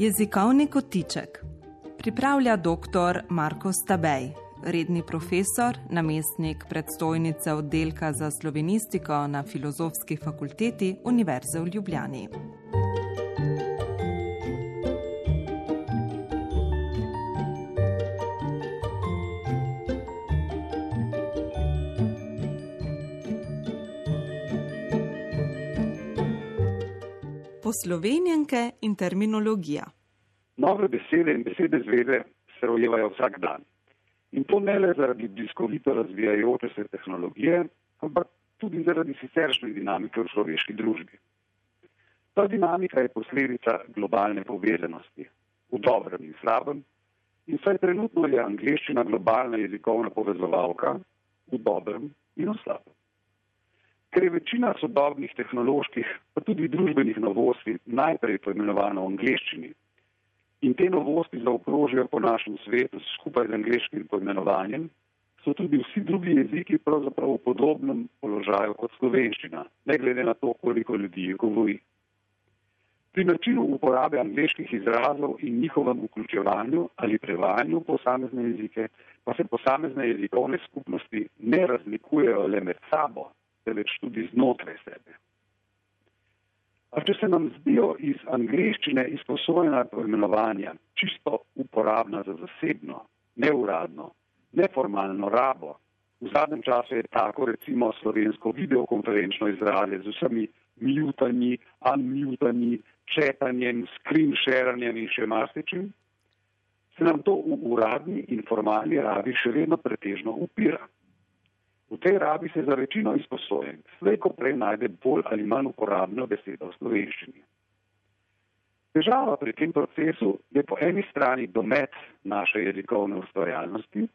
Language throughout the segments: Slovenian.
Jezikovni kotiček pripravlja dr. Marko Stabej, redni profesor, namestnik predstojnice oddelka za slovenistiko na Filozofski fakulteti Univerze v Ljubljani. Poslovenjenke in terminologija. Nove besede in besede zveze se rojevajo vsak dan. In to ne le zaradi bliskovito razvijajoče se tehnologije, ampak tudi zaradi siceršnje dinamike v človeški družbi. Ta dinamika je posledica globalne povezanosti, v dobrem in slabem, in saj trenutno je angliščina globalna jezikovna povezovalka v dobrem in v slabem. Ker je večina sodobnih tehnoloških, pa tudi družbenih novosti najprej poimenovana v angliščini, in te novosti zaokrožijo po našem svetu skupaj z angliškim poimenovanjem, so tudi vsi drugi jeziki pravzaprav v podobnem položaju kot slovenščina, ne glede na to, koliko ljudi je govori. Pri načinu uporabe angliških izrazov in njihovem vključevanju ali prevajanju posamezne jezike pa se posamezne jezikovne skupnosti ne razlikujejo le med sabo, temveč tudi znotraj sebe. A če se nam zdijo iz angliščine izposojena poimenovanja čisto uporabna za zasebno, neuradno, neformalno rabo, v zadnjem času je tako recimo slovensko videokonferenčno izrazje z vsemi mutanji, unmutanji, četanjem, screen sharanjem in še marsičim, se nam to v uradni in formalni rabi še vedno pretežno upira. Tej rabi se za večino izposojen, slejko prej najde bolj ali manj uporabno besedo v slovenščini. Težava pri tem procesu je po eni strani domet naše jezikovne ustvarjalnosti,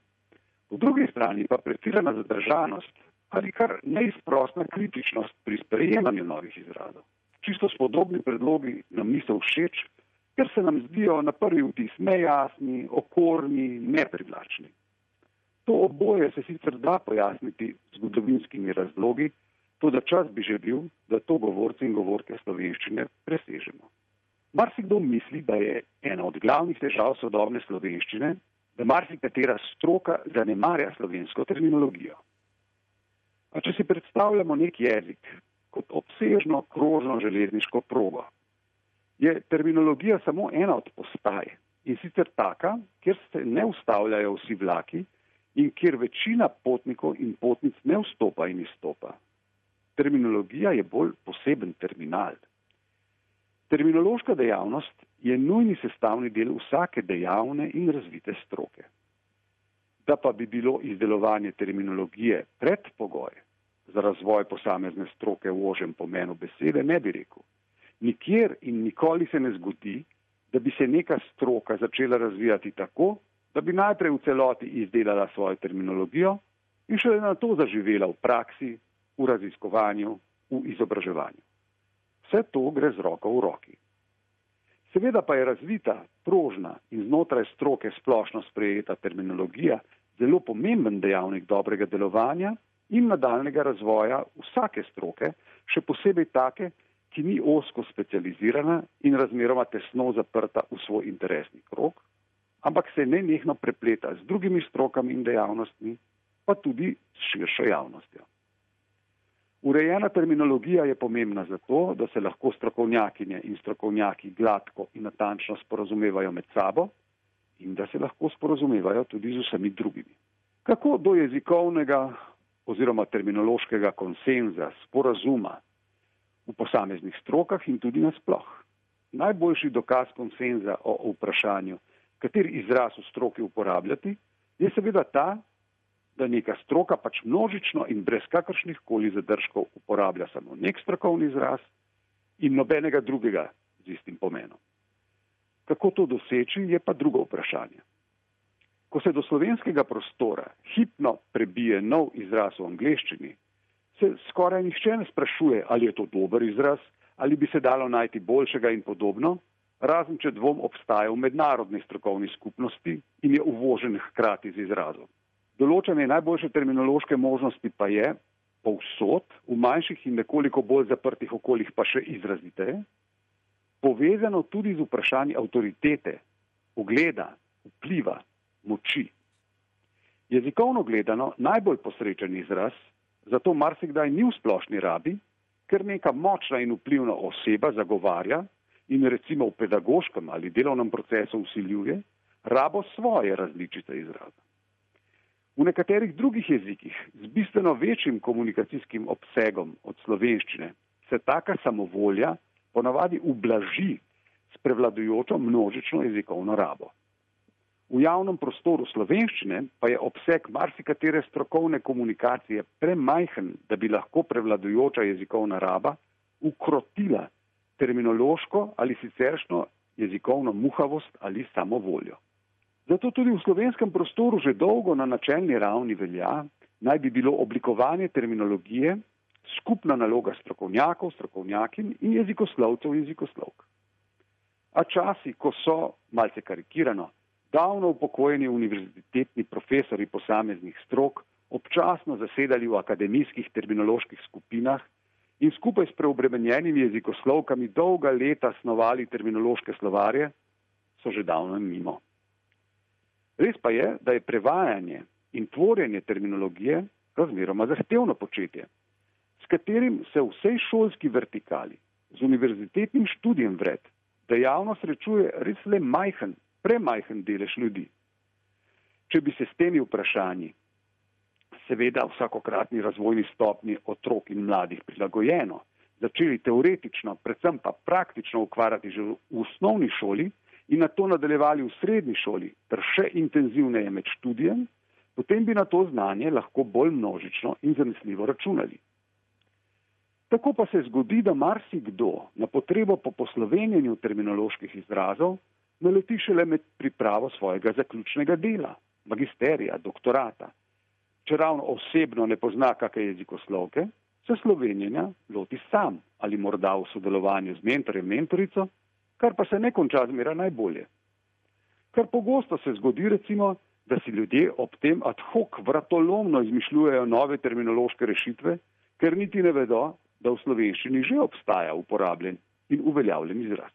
po drugi strani pa pretirana zadržanost ali kar neizprostna kritičnost pri sprejemanju novih izrazov. Čisto spodobni predlogi nam niso všeč, ker se nam zdijo na prvi vtis nejasni, okorni, neprivlačni. To oboje se sicer da pojasniti zgodovinskimi razlogi, to da čas bi že bil, da to govorci in govorke slovenščine presežemo. Marsikdo misli, da je ena od glavnih težav sodobne slovenščine, da marsikatera stroka zanemarja slovensko terminologijo. A če si predstavljamo nek jezik kot obsežno krožno železniško progo, je terminologija samo ena od postaj in sicer taka, kjer se ne ustavljajo vsi vlaki, in kjer večina potnikov in potnic ne vstopa in izstopa. Terminologija je bolj poseben terminal. Terminološka dejavnost je nujni sestavni del vsake dejavne in razvite stroke. Da pa bi bilo izdelovanje terminologije predpogoj za razvoj posamezne stroke v ožem pomenu besede, ne bi rekel. Nikjer in nikoli se ne zgodi, da bi se neka stroka začela razvijati tako, da bi najprej v celoti izdelala svojo terminologijo in šele na to zaživela v praksi, v raziskovanju, v izobraževanju. Vse to gre z roko v roki. Seveda pa je razvita, prožna in znotraj stroke splošno sprejeta terminologija zelo pomemben dejavnik dobrega delovanja in nadaljnega razvoja vsake stroke, še posebej take, ki ni osko specializirana in razmeroma tesno zaprta v svoj interesni krok, ampak se ne nehno prepleta z drugimi strokami in dejavnostmi, pa tudi s širšo javnostjo. Urejena terminologija je pomembna zato, da se lahko strokovnjakinje in strokovnjaki gladko in natančno sporozumevajo med sabo in da se lahko sporozumevajo tudi z vsemi drugimi. Kako do jezikovnega oziroma terminološkega konsenza, sporazuma v posameznih strokah in tudi nasploh? Najboljši dokaz konsenza o vprašanju kateri izraz v stroki uporabljati, je seveda ta, da neka stroka pač množično in brez kakršnih koli zadržkov uporablja samo nek strokovni izraz in nobenega drugega z istim pomenom. Kako to doseči, je pa drugo vprašanje. Ko se do slovenskega prostora hipno prebije nov izraz v angleščini, se skoraj nihče ne sprašuje, ali je to dober izraz, ali bi se dalo najti boljšega in podobno, razen če dvom obstaja v mednarodni strokovni skupnosti in je uvožen hkrati z izrazom. Določanje najboljše terminološke možnosti pa je povsod, v manjših in nekoliko bolj zaprtih okoljih pa še izraziteje, povezano tudi z vprašanji avtoritete, ugleda, vpliva, moči. Jezikovno gledano najbolj posrečen izraz, zato marsikdaj ni v splošni rabi, ker neka močna in vplivna oseba zagovarja in recimo v pedagoškem ali delovnem procesu usiljuje rabo svoje različice izraza. V nekaterih drugih jezikih z bistveno večjim komunikacijskim obsegom od slovenščine se taka samovolja ponavadi ublaži s prevladujočo množično jezikovno rabo. V javnem prostoru slovenščine pa je obseg marsikatere strokovne komunikacije premajhen, da bi lahko prevladujoča jezikovna raba ukrotila terminološko ali siceršno jezikovno muhavost ali samovoljo. Zato tudi v slovenskem prostoru že dolgo na načelni ravni velja, naj bi bilo oblikovanje terminologije skupna naloga strokovnjakov, strokovnjakin in jezikoslovcev in jezikoslovk. A časi, ko so, malce karikirano, davno upokojeni univerzitetni profesori posameznih strok občasno zasedali v akademijskih terminoloških skupinah in skupaj s preobremenjenimi jezikoslovkami dolga leta snovali terminološke slovarje, so že davno mimo. Res pa je, da je prevajanje in tvorjenje terminologije razmeroma zahtevno početje, s katerim se v vsej šolski vertikali z univerzitetnim študijem vred dejavno srečuje res le majhen, premajhen delež ljudi. Če bi se s temi vprašanji seveda vsakokratni razvojni stopni otrok in mladih prilagojeno, začeli teoretično, predvsem pa praktično ukvarjati že v osnovni šoli in na to nadaljevali v srednji šoli, ter še intenzivneje med študijem, potem bi na to znanje lahko bolj množično in zanesljivo računali. Tako pa se zgodi, da marsikdo na potrebo po poslovenjenju terminoloških izrazov naleti šele med pripravo svojega zaključnega dela, magisterija, doktorata, če ravno osebno ne pozna kakšne jezikoslovke, se slovenjenja loti sam ali morda v sodelovanju z mentorjem, mentorico, kar pa se ne konča zmera najbolje. Kar pogosto se zgodi recimo, da si ljudje ob tem ad hoc vratolomno izmišljujejo nove terminološke rešitve, ker niti ne vedo, da v slovenščini že obstaja uporabljen in uveljavljen izraz.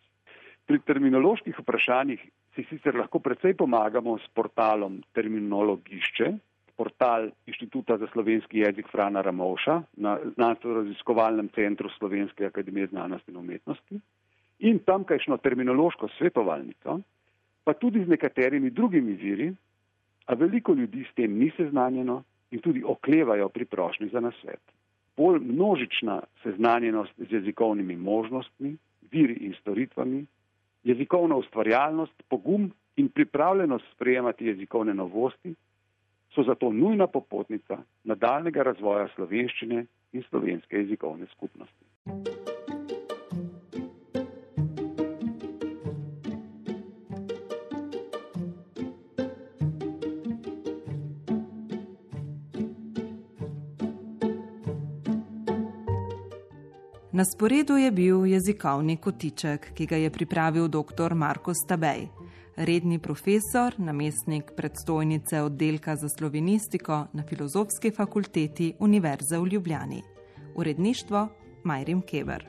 Pri terminoloških vprašanjih si sicer lahko precej pomagamo s portalom Terminologišče, portal Inštituta za slovenski jezik Frana Ramovša na znanstveno-raziskovalnem centru Slovenske akademije znanosti in umetnosti in tamkajšno terminološko svetovalnico, pa tudi z nekaterimi drugimi viri, a veliko ljudi s tem ni seznanjeno in tudi oklevajo pri prošnji za nasvet. Bolj množična seznanjenost z jezikovnimi možnostmi, viri in storitvami, jezikovna ustvarjalnost, pogum in pripravljenost sprejemati jezikovne novosti so zato nujna popotnica nadaljnega razvoja slovenščine in slovenske jezikovne skupnosti. Na sporedu je bil jezikovni kotiček, ki ga je pripravil dr. Marko Stabej redni profesor, namestnik predstojnice oddelka za slovenistiko na Filozofski fakulteti Univerze v Ljubljani. Uredništvo Majrim Keber.